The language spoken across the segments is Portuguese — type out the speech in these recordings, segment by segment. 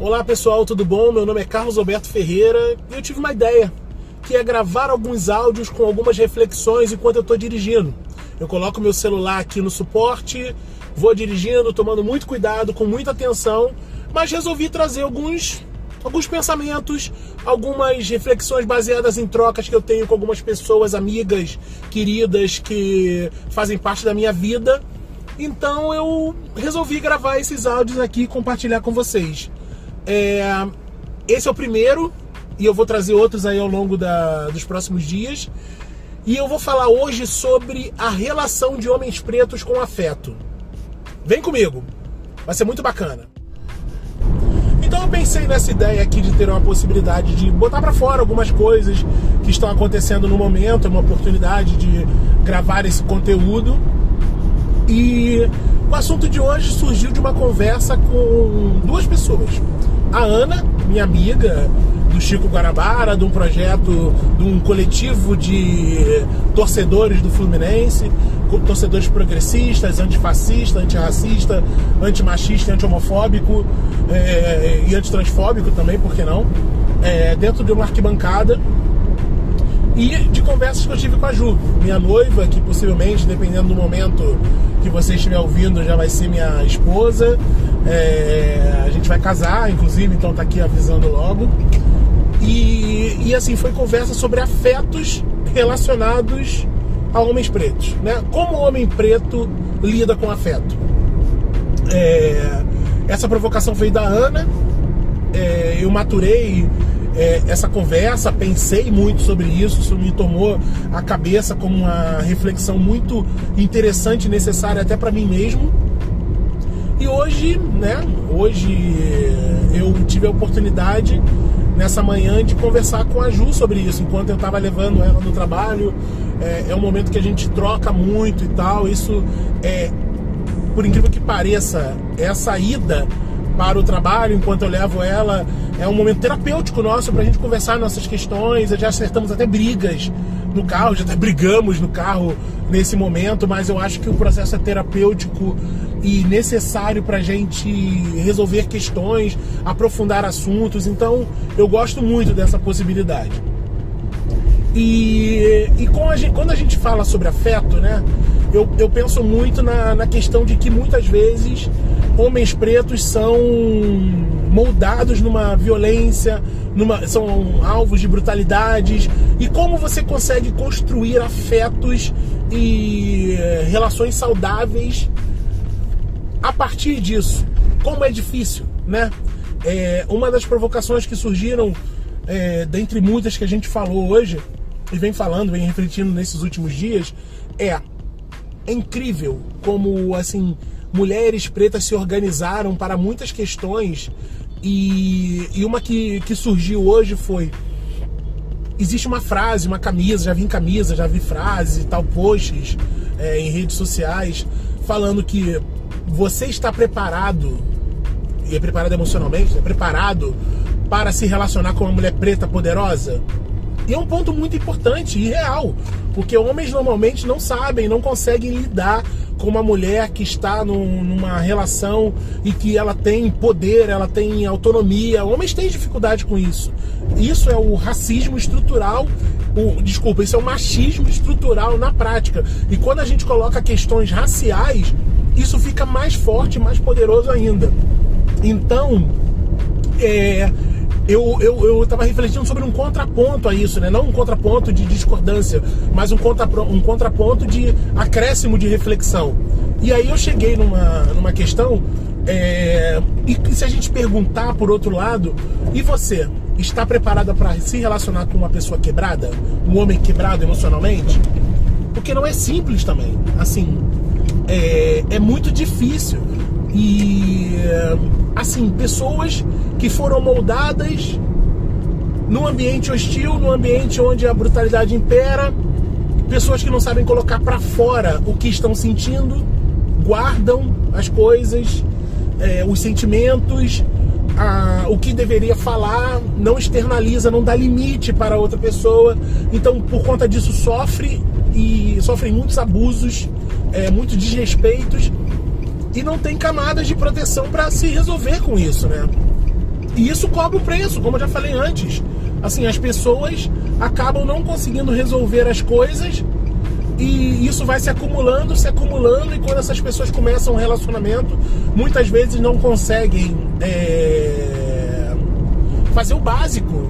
Olá pessoal, tudo bom? Meu nome é Carlos Alberto Ferreira e eu tive uma ideia, que é gravar alguns áudios com algumas reflexões enquanto eu estou dirigindo. Eu coloco meu celular aqui no suporte, vou dirigindo, tomando muito cuidado, com muita atenção, mas resolvi trazer alguns alguns pensamentos, algumas reflexões baseadas em trocas que eu tenho com algumas pessoas, amigas, queridas que fazem parte da minha vida. Então eu resolvi gravar esses áudios aqui e compartilhar com vocês. É, esse é o primeiro e eu vou trazer outros aí ao longo da, dos próximos dias. E eu vou falar hoje sobre a relação de homens pretos com afeto. Vem comigo, vai ser muito bacana. Então eu pensei nessa ideia aqui de ter uma possibilidade de botar para fora algumas coisas que estão acontecendo no momento, é uma oportunidade de gravar esse conteúdo. E o assunto de hoje surgiu de uma conversa com duas pessoas a Ana, minha amiga do Chico Guarabara, de um projeto, de um coletivo de torcedores do Fluminense, torcedores progressistas, antifascista, antirracista, antimachista, anti-homofóbico é, e antitransfóbico também, por que não? É, dentro de uma arquibancada e de conversas que eu tive com a Ju, minha noiva, que possivelmente, dependendo do momento que você estiver ouvindo, já vai ser minha esposa. É, a gente vai casar, inclusive, então tá aqui avisando logo. E, e assim, foi conversa sobre afetos relacionados a homens pretos, né? Como o homem preto lida com afeto. É, essa provocação veio da Ana. É, eu maturei é, essa conversa, pensei muito sobre isso, isso me tomou a cabeça como uma reflexão muito interessante necessária até para mim mesmo. E hoje, né, hoje eu tive a oportunidade nessa manhã de conversar com a Ju sobre isso, enquanto eu estava levando ela no trabalho. É, é um momento que a gente troca muito e tal. Isso é, por incrível que pareça, essa ida para o trabalho, enquanto eu levo ela. É um momento terapêutico nosso para a gente conversar nossas questões. Já acertamos até brigas no carro, já até brigamos no carro nesse momento, mas eu acho que o processo é terapêutico e necessário para a gente resolver questões, aprofundar assuntos. Então eu gosto muito dessa possibilidade. E, e a gente, quando a gente fala sobre afeto, né? Eu, eu penso muito na, na questão de que muitas vezes homens pretos são moldados numa violência, numa, são alvos de brutalidades. E como você consegue construir afetos e eh, relações saudáveis a partir disso? Como é difícil, né? É, uma das provocações que surgiram, é, dentre muitas que a gente falou hoje, e vem falando, vem refletindo nesses últimos dias, é, é incrível como, assim, mulheres pretas se organizaram para muitas questões e, e uma que, que surgiu hoje foi existe uma frase, uma camisa, já vi camisa, já vi frases e tal, posts é, em redes sociais falando que você está preparado, e é preparado emocionalmente, é preparado para se relacionar com uma mulher preta poderosa? E é um ponto muito importante e real, porque homens normalmente não sabem, não conseguem lidar com uma mulher que está num, numa relação e que ela tem poder, ela tem autonomia. Homens têm dificuldade com isso. Isso é o racismo estrutural. O, desculpa, isso é o machismo estrutural na prática. E quando a gente coloca questões raciais, isso fica mais forte, mais poderoso ainda. Então, é, eu, eu, eu tava refletindo sobre um contraponto a isso, né? Não um contraponto de discordância, mas um, contra, um contraponto de acréscimo de reflexão. E aí eu cheguei numa, numa questão, é, e se a gente perguntar por outro lado, e você? Está preparada para se relacionar com uma pessoa quebrada? Um homem quebrado emocionalmente? Porque não é simples também. Assim, é, é muito difícil. E assim, pessoas que foram moldadas num ambiente hostil, num ambiente onde a brutalidade impera, pessoas que não sabem colocar para fora o que estão sentindo, guardam as coisas, é, os sentimentos, a, o que deveria falar, não externaliza, não dá limite para outra pessoa. Então, por conta disso, sofre e sofrem muitos abusos, é, muitos desrespeitos e não tem camadas de proteção para se resolver com isso, né? E isso cobra o preço, como eu já falei antes. Assim, as pessoas acabam não conseguindo resolver as coisas e isso vai se acumulando, se acumulando, e quando essas pessoas começam um relacionamento, muitas vezes não conseguem é, fazer o básico,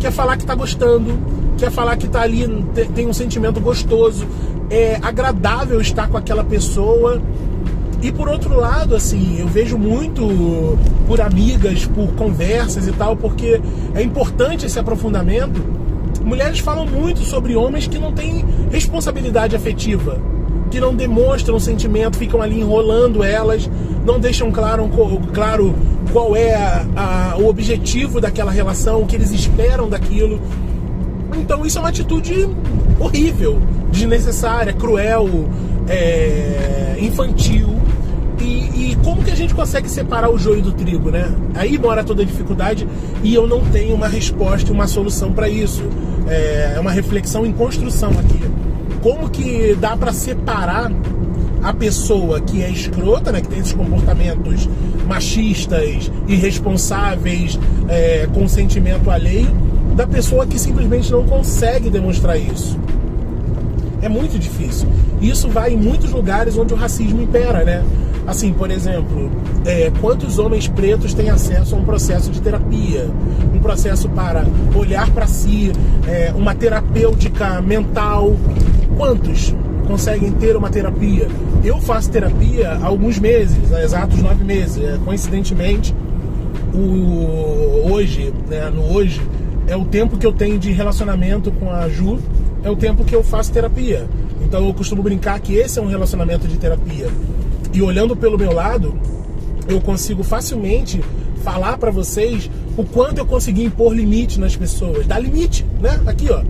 que é falar que está gostando, que é falar que está ali, tem um sentimento gostoso, é agradável estar com aquela pessoa. E por outro lado, assim, eu vejo muito por amigas, por conversas e tal, porque é importante esse aprofundamento mulheres falam muito sobre homens que não têm responsabilidade afetiva, que não demonstram sentimento, ficam ali enrolando elas, não deixam claro, claro qual é a, a, o objetivo daquela relação, o que eles esperam daquilo. Então isso é uma atitude horrível, desnecessária, cruel, é, infantil. E, como que a gente consegue separar o joio do trigo, né? Aí mora toda a dificuldade e eu não tenho uma resposta, uma solução para isso é, é uma reflexão em construção aqui. Como que dá para separar a pessoa que é escrota, né, que tem esses comportamentos machistas, irresponsáveis, é, com sentimento alheio, da pessoa que simplesmente não consegue demonstrar isso. É muito difícil. Isso vai em muitos lugares onde o racismo impera, né? Assim, por exemplo, é, quantos homens pretos têm acesso a um processo de terapia? Um processo para olhar para si, é, uma terapêutica mental. Quantos conseguem ter uma terapia? Eu faço terapia há alguns meses, há exatos nove meses. É, coincidentemente, o, hoje, né, no hoje, é o tempo que eu tenho de relacionamento com a Ju, é o tempo que eu faço terapia. Então eu costumo brincar que esse é um relacionamento de terapia. E olhando pelo meu lado, eu consigo facilmente falar para vocês o quanto eu consegui impor limite nas pessoas. Dá limite, né? Aqui, ó.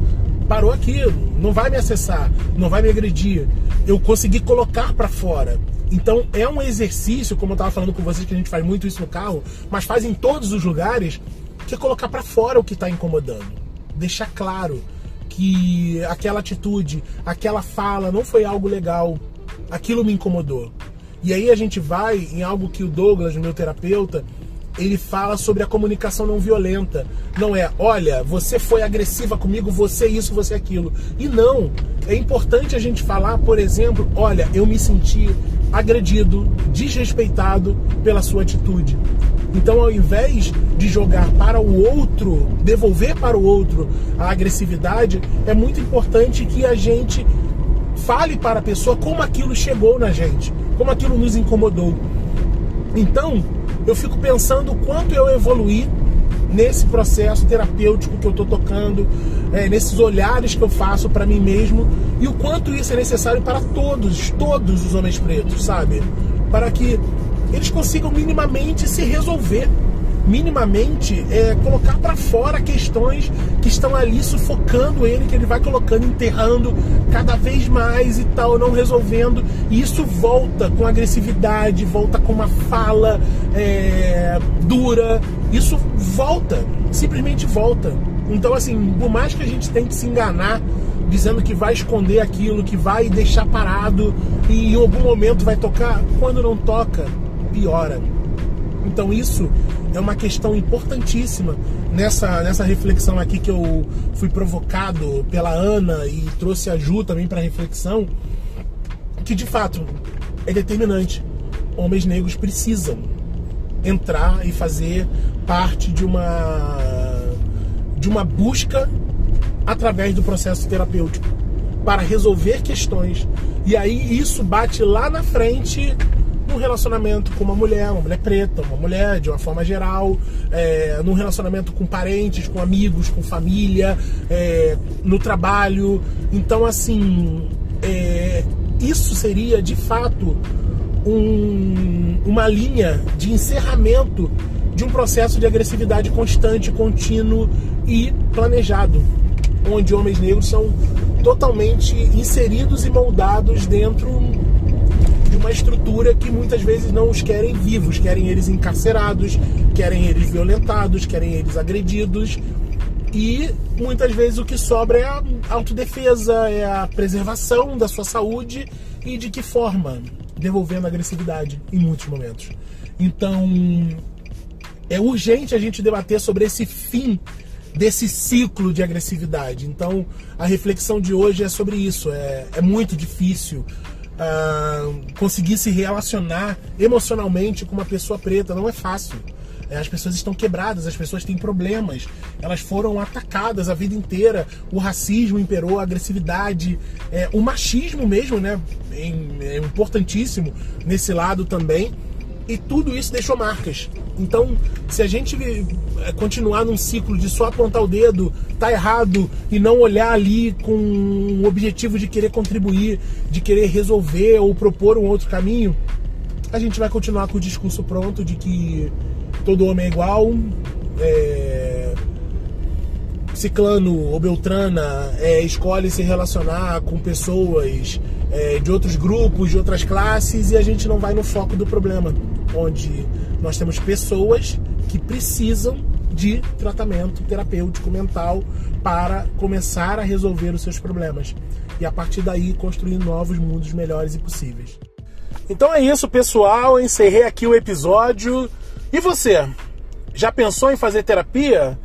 Parou aqui, não vai me acessar, não vai me agredir. Eu consegui colocar para fora. Então é um exercício, como eu estava falando com vocês que a gente faz muito isso no carro, mas faz em todos os lugares, que é colocar para fora o que está incomodando. Deixar claro que aquela atitude, aquela fala não foi algo legal, aquilo me incomodou. E aí a gente vai em algo que o Douglas, meu terapeuta, ele fala sobre a comunicação não violenta. Não é, olha, você foi agressiva comigo, você isso, você aquilo. E não. É importante a gente falar, por exemplo, olha, eu me senti agredido, desrespeitado pela sua atitude. Então, ao invés de jogar para o outro, devolver para o outro a agressividade, é muito importante que a gente fale para a pessoa como aquilo chegou na gente como aquilo nos incomodou. Então, eu fico pensando o quanto eu evoluí nesse processo terapêutico que eu estou tocando, é, nesses olhares que eu faço para mim mesmo e o quanto isso é necessário para todos, todos os homens pretos, sabe? Para que eles consigam minimamente se resolver minimamente é, colocar para fora questões que estão ali sufocando ele, que ele vai colocando, enterrando cada vez mais e tal, não resolvendo. E isso volta com agressividade, volta com uma fala é, dura. Isso volta, simplesmente volta. Então, assim, por mais que a gente tente se enganar, dizendo que vai esconder aquilo, que vai deixar parado e em algum momento vai tocar, quando não toca, piora. Então isso é uma questão importantíssima nessa, nessa reflexão aqui que eu fui provocado pela Ana e trouxe a Ju também para reflexão, que de fato é determinante. Homens negros precisam entrar e fazer parte de uma de uma busca através do processo terapêutico para resolver questões. E aí isso bate lá na frente num relacionamento com uma mulher, uma mulher preta, uma mulher de uma forma geral, é, num relacionamento com parentes, com amigos, com família, é, no trabalho. Então, assim, é, isso seria de fato um, uma linha de encerramento de um processo de agressividade constante, contínuo e planejado, onde homens negros são totalmente inseridos e moldados dentro de uma estrutura que muitas vezes não os querem vivos, querem eles encarcerados, querem eles violentados, querem eles agredidos. E muitas vezes o que sobra é a autodefesa, é a preservação da sua saúde e de que forma? Devolvendo agressividade em muitos momentos. Então, é urgente a gente debater sobre esse fim desse ciclo de agressividade. Então, a reflexão de hoje é sobre isso. É, é muito difícil uh, conseguir se relacionar emocionalmente com uma pessoa preta. Não é fácil. É, as pessoas estão quebradas, as pessoas têm problemas, elas foram atacadas a vida inteira. O racismo imperou, a agressividade, é, o machismo mesmo, né? É importantíssimo nesse lado também. E tudo isso deixou marcas. Então, se a gente é, continuar num ciclo de só apontar o dedo, tá errado, e não olhar ali com o objetivo de querer contribuir, de querer resolver ou propor um outro caminho, a gente vai continuar com o discurso pronto de que todo homem é igual, é, ciclano ou beltrana é, escolhe se relacionar com pessoas é, de outros grupos, de outras classes, e a gente não vai no foco do problema onde nós temos pessoas que precisam de tratamento terapêutico mental para começar a resolver os seus problemas e a partir daí construir novos mundos melhores e possíveis. Então é isso, pessoal. encerrei aqui o episódio. E você? Já pensou em fazer terapia?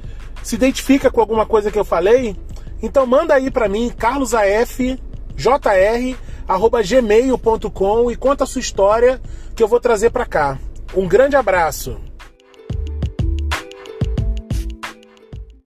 Se identifica com alguma coisa que eu falei? Então manda aí para mim, carlosafjr@gmail.com e conta a sua história que eu vou trazer para cá. Um grande abraço.